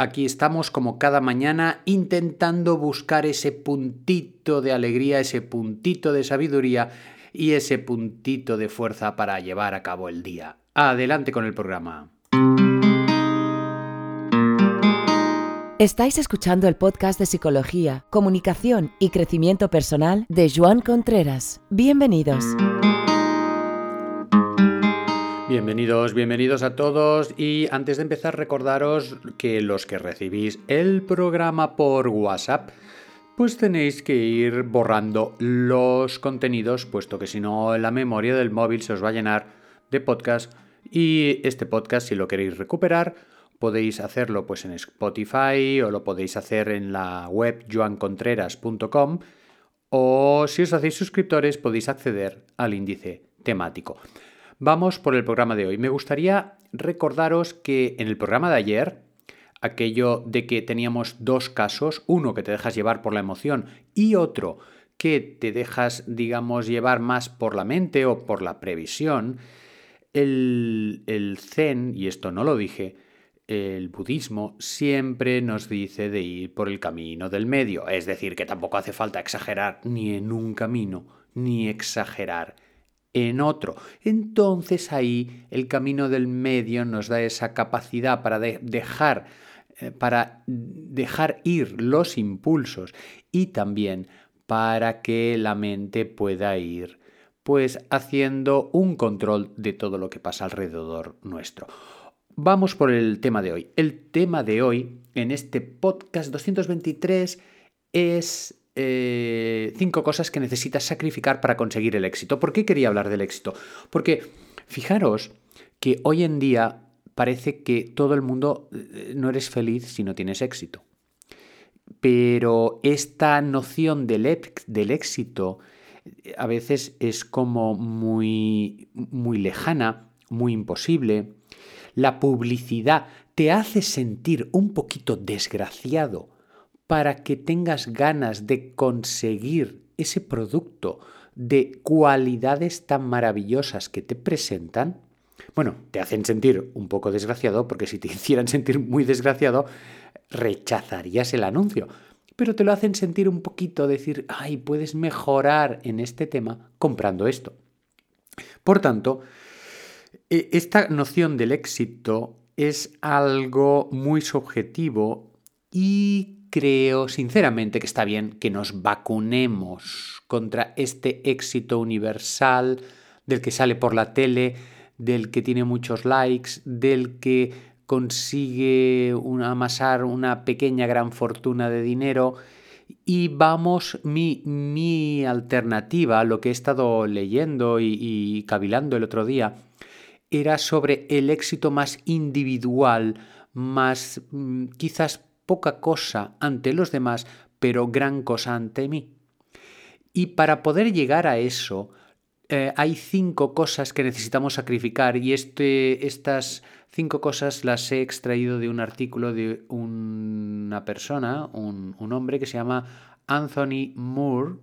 Aquí estamos como cada mañana intentando buscar ese puntito de alegría, ese puntito de sabiduría y ese puntito de fuerza para llevar a cabo el día. Adelante con el programa. Estáis escuchando el podcast de Psicología, Comunicación y Crecimiento Personal de Joan Contreras. Bienvenidos. Bienvenidos, bienvenidos a todos y antes de empezar recordaros que los que recibís el programa por WhatsApp pues tenéis que ir borrando los contenidos puesto que si no la memoria del móvil se os va a llenar de podcast y este podcast si lo queréis recuperar podéis hacerlo pues en Spotify o lo podéis hacer en la web joancontreras.com o si os hacéis suscriptores podéis acceder al índice temático. Vamos por el programa de hoy. Me gustaría recordaros que en el programa de ayer, aquello de que teníamos dos casos, uno que te dejas llevar por la emoción y otro que te dejas, digamos, llevar más por la mente o por la previsión, el, el zen, y esto no lo dije, el budismo siempre nos dice de ir por el camino del medio, es decir, que tampoco hace falta exagerar ni en un camino, ni exagerar en otro. Entonces ahí el camino del medio nos da esa capacidad para dejar eh, para dejar ir los impulsos y también para que la mente pueda ir pues haciendo un control de todo lo que pasa alrededor nuestro. Vamos por el tema de hoy. El tema de hoy en este podcast 223 es eh, cinco cosas que necesitas sacrificar para conseguir el éxito. ¿Por qué quería hablar del éxito? Porque fijaros que hoy en día parece que todo el mundo eh, no eres feliz si no tienes éxito. Pero esta noción del, del éxito eh, a veces es como muy, muy lejana, muy imposible. La publicidad te hace sentir un poquito desgraciado para que tengas ganas de conseguir ese producto de cualidades tan maravillosas que te presentan, bueno, te hacen sentir un poco desgraciado, porque si te hicieran sentir muy desgraciado, rechazarías el anuncio. Pero te lo hacen sentir un poquito, decir, ay, puedes mejorar en este tema comprando esto. Por tanto, e, esta noción del éxito es algo muy subjetivo y creo sinceramente que está bien que nos vacunemos contra este éxito universal del que sale por la tele, del que tiene muchos likes, del que consigue amasar una pequeña gran fortuna de dinero. Y vamos, mi, mi alternativa, lo que he estado leyendo y, y cavilando el otro día, era sobre el éxito más individual, más mm, quizás poca cosa ante los demás, pero gran cosa ante mí. Y para poder llegar a eso, eh, hay cinco cosas que necesitamos sacrificar y este, estas cinco cosas las he extraído de un artículo de una persona, un, un hombre que se llama Anthony Moore,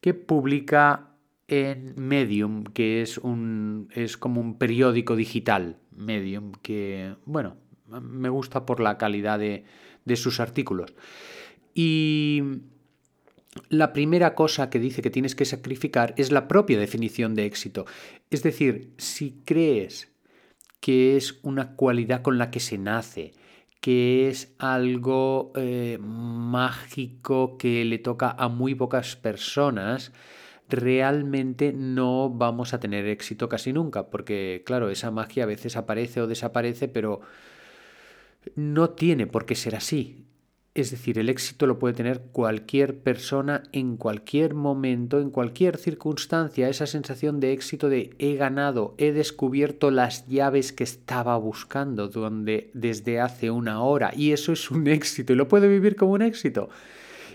que publica en Medium, que es, un, es como un periódico digital, Medium, que, bueno, me gusta por la calidad de, de sus artículos. Y la primera cosa que dice que tienes que sacrificar es la propia definición de éxito. Es decir, si crees que es una cualidad con la que se nace, que es algo eh, mágico que le toca a muy pocas personas, realmente no vamos a tener éxito casi nunca, porque claro, esa magia a veces aparece o desaparece, pero no tiene por qué ser así. Es decir, el éxito lo puede tener cualquier persona en cualquier momento, en cualquier circunstancia. Esa sensación de éxito de he ganado, he descubierto las llaves que estaba buscando donde, desde hace una hora. Y eso es un éxito y lo puedo vivir como un éxito.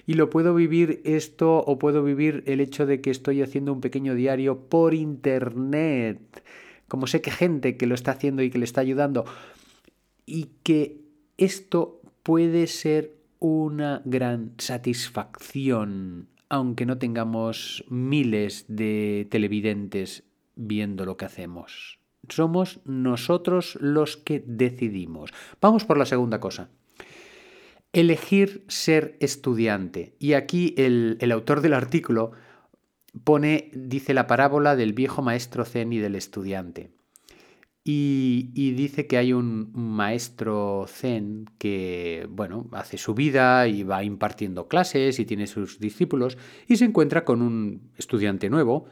Y lo puedo vivir esto o puedo vivir el hecho de que estoy haciendo un pequeño diario por internet. Como sé que gente que lo está haciendo y que le está ayudando. Y que esto puede ser una gran satisfacción, aunque no tengamos miles de televidentes viendo lo que hacemos. Somos nosotros los que decidimos. Vamos por la segunda cosa. elegir ser estudiante. Y aquí el, el autor del artículo pone, dice la parábola del viejo maestro zen y del estudiante. Y, dice que hay un, maestro zen que, bueno, hace su vida y va impartiendo clases y tiene sus discípulos y se encuentra con un estudiante nuevo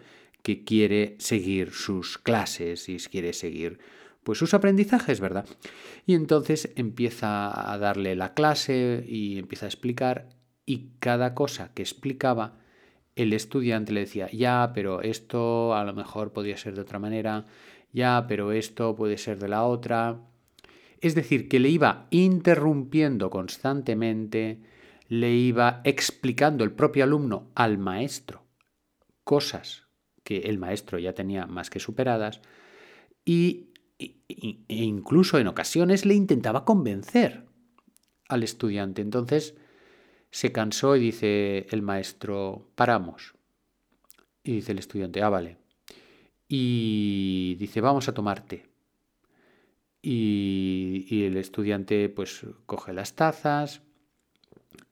que quiere seguir sus clases y quiere seguir pues sus aprendizajes, ¿verdad? Y entonces empieza a darle la clase y empieza a explicar y cada cosa que explicaba el estudiante le decía, ya, pero esto a lo mejor podría ser de otra manera, ya, pero esto puede ser de la otra. Es decir, que le iba interrumpiendo constantemente, le iba explicando el propio alumno al maestro cosas que el maestro ya tenía más que superadas y, e incluso en ocasiones le intentaba convencer al estudiante. Entonces se cansó y dice el maestro, paramos. Y dice el estudiante, ah, vale y dice, vamos a tomar té. Y, y, el estudiante pues coge las tazas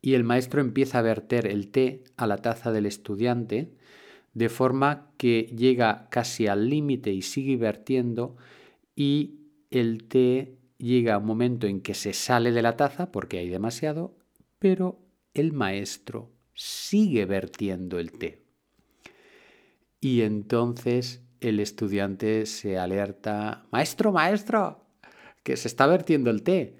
y el maestro empieza a verter el té a la taza del estudiante de forma que llega casi al límite y sigue vertiendo y el té llega a un momento en que se sale de la taza porque hay demasiado, pero el maestro sigue vertiendo el té. Y entonces el estudiante se alerta, maestro, maestro, que se está vertiendo el té.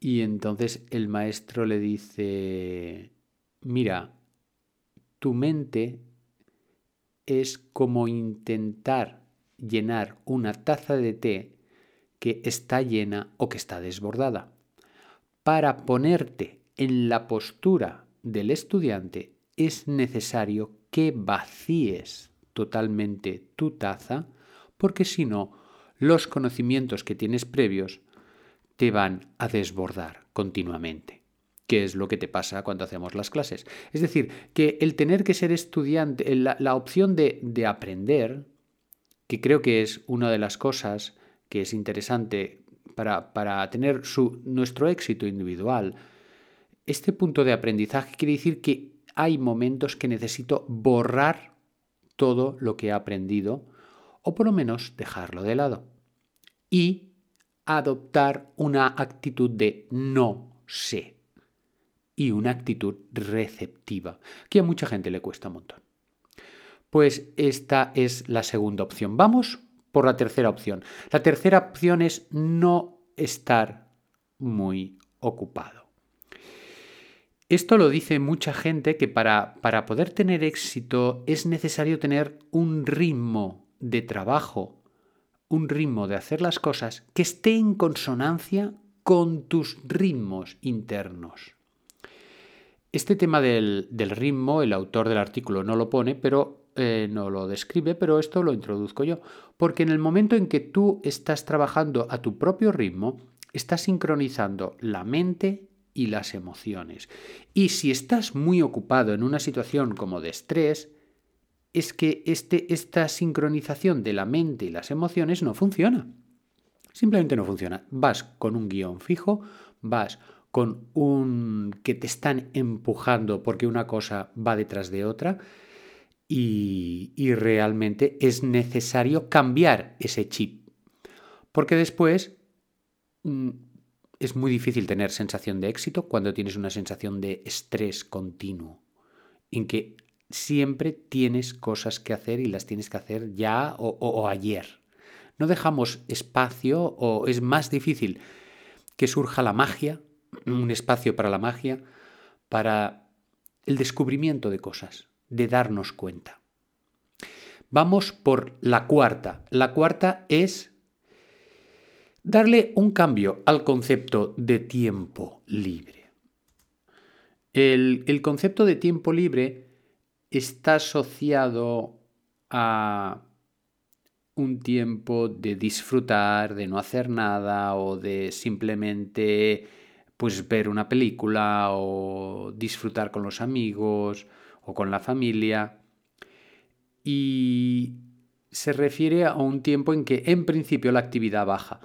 Y entonces el maestro le dice, mira, tu mente es como intentar llenar una taza de té que está llena o que está desbordada. Para ponerte en la postura del estudiante es necesario que vacíes totalmente tu taza, porque si no, los conocimientos que tienes previos te van a desbordar continuamente, que es lo que te pasa cuando hacemos las clases. Es decir, que el tener que ser estudiante, la, opción de, de aprender, que creo que es una de las cosas que es interesante para, para tener su, nuestro éxito individual, este punto de aprendizaje quiere decir que hay momentos que necesito borrar todo lo que he aprendido o por lo menos dejarlo de lado. Y adoptar una actitud de no sé y una actitud receptiva, que a mucha gente le cuesta un montón. Pues esta es la segunda opción. Vamos por la tercera opción. La tercera opción es no estar muy ocupado. Esto lo dice mucha gente que para, para poder tener éxito es necesario tener un ritmo de trabajo, un ritmo de hacer las cosas que esté en consonancia con tus ritmos internos. Este tema del, ritmo, el autor del artículo no lo pone, pero eh, no lo describe, pero esto lo introduzco yo. Porque en el momento en que tú estás trabajando a tu propio ritmo, estás sincronizando la mente y las emociones. Y si estás muy ocupado en una situación como de estrés, es que este, esta sincronización de la mente y las emociones no funciona. Simplemente no funciona. Vas con un guion fijo, vas con un que te están empujando porque una cosa va detrás de otra y, y realmente es necesario cambiar ese chip. Porque después mm, es muy difícil tener sensación de éxito cuando tienes una sensación de estrés continuo, en que siempre tienes cosas que hacer y las tienes que hacer ya o, ayer. No dejamos espacio o es más difícil que surja la magia, un espacio para la magia, para el descubrimiento de cosas, de darnos cuenta. Vamos por la cuarta. La cuarta es darle un cambio al concepto de tiempo libre. El, concepto de tiempo libre está asociado a un tiempo de disfrutar, de no hacer nada o de simplemente pues ver una película o disfrutar con los amigos o con la familia. Y se refiere a un tiempo en que en principio la actividad baja.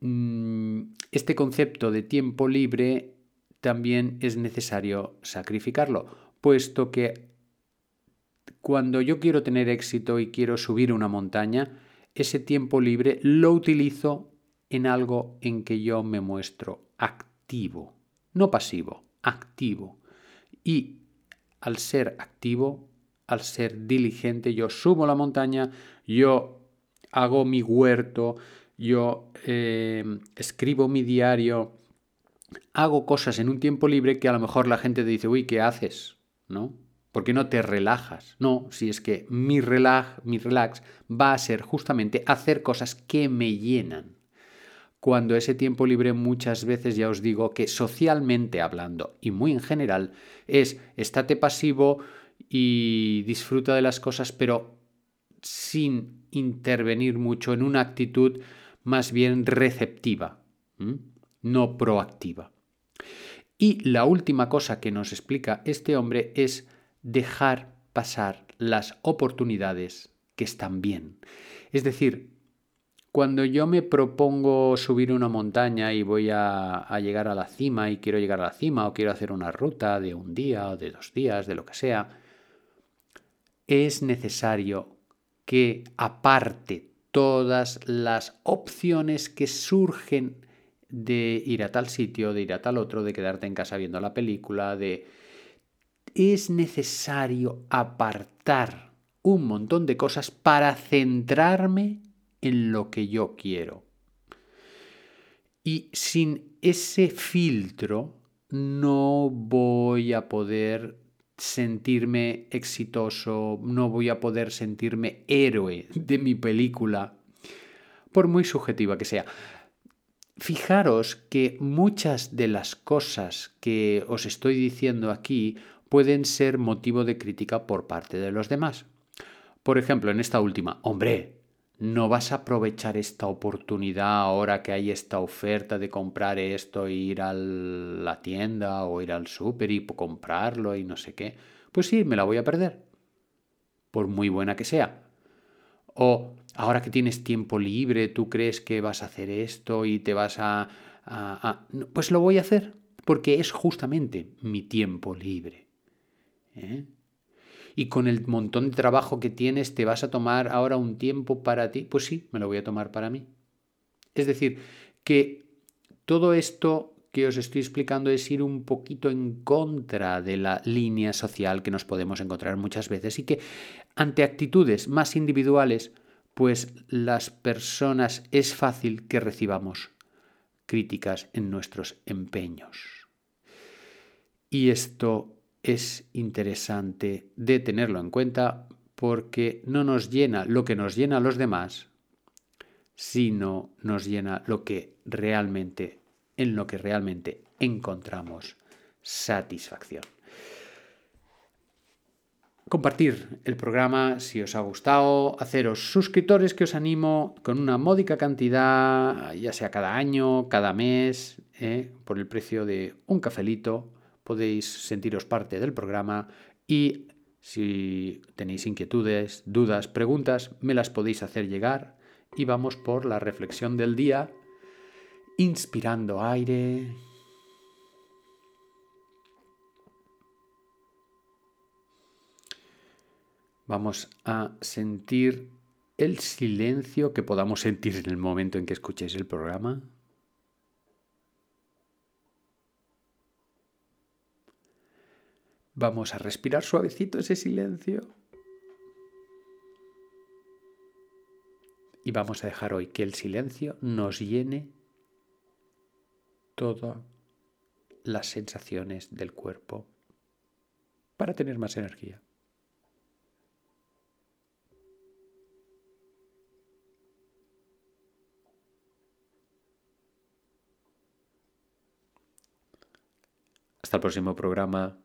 Mm, este concepto de tiempo libre también es necesario sacrificarlo, puesto que cuando yo quiero tener éxito y quiero subir una montaña, ese tiempo libre lo utilizo en algo en que yo me muestro activo, no pasivo, activo. Y al ser activo, al ser diligente, yo subo la montaña, yo hago mi huerto, yo eh, escribo mi diario, hago cosas en un tiempo libre que a lo mejor la gente te dice, uy, ¿qué haces? ¿No? ¿Por qué no te relajas? No, si es que mi, relaj, mi relax va a ser justamente hacer cosas que me llenan. Cuando ese tiempo libre muchas veces ya os digo que socialmente hablando y muy en general es estate pasivo y disfruta de las cosas pero sin intervenir mucho en una actitud más bien receptiva, no proactiva. Y la última cosa que nos explica este hombre es dejar pasar las oportunidades que están bien. Es decir, cuando yo me propongo subir una montaña y voy a, llegar a la cima y quiero llegar a la cima o quiero hacer una ruta de un día o de dos días, de lo que sea, es necesario que aparte todas las opciones que surgen de ir a tal sitio, de ir a tal otro, de quedarte en casa viendo la película, de es necesario apartar un montón de cosas para centrarme en lo que yo quiero. Y sin ese filtro no voy a poder sentirme exitoso, no voy a poder sentirme héroe de mi película, por muy subjetiva que sea. Fijaros que muchas de las cosas que os estoy diciendo aquí pueden ser motivo de crítica por parte de los demás. Por ejemplo, en esta última, hombre, no vas a aprovechar esta oportunidad ahora que hay esta oferta de comprar esto e ir a la tienda o ir al súper y comprarlo y no sé qué. Pues sí, me la voy a perder. Por muy buena que sea. O ahora que tienes tiempo libre, tú crees que vas a hacer esto y te vas a... Pues lo voy a hacer, porque es justamente mi tiempo libre. ¿eh? Y con el montón de trabajo que tienes, ¿te vas a tomar ahora un tiempo para ti? Pues sí, me lo voy a tomar para mí. Es decir, que todo esto que os estoy explicando es ir un poquito en contra de la línea social que nos podemos encontrar muchas veces y que ante actitudes más individuales, pues las personas es fácil que recibamos críticas en nuestros empeños. Y esto es interesante de tenerlo en cuenta porque no nos llena lo que nos llena a los demás, sino nos llena lo que realmente, en lo que realmente encontramos satisfacción. Compartir el programa si os ha gustado, haceros suscriptores que os animo con una módica cantidad, ya sea cada año, cada mes, eh, por el precio de un cafelito podéis sentiros parte del programa y si tenéis inquietudes, dudas, preguntas, me las podéis hacer llegar y vamos por la reflexión del día, inspirando aire. Vamos a sentir el silencio que podamos sentir en el momento en que escuchéis el programa. Vamos a respirar suavecito ese silencio. Y vamos a dejar hoy que el silencio nos llene todas las sensaciones del cuerpo para tener más energía. Hasta el próximo programa.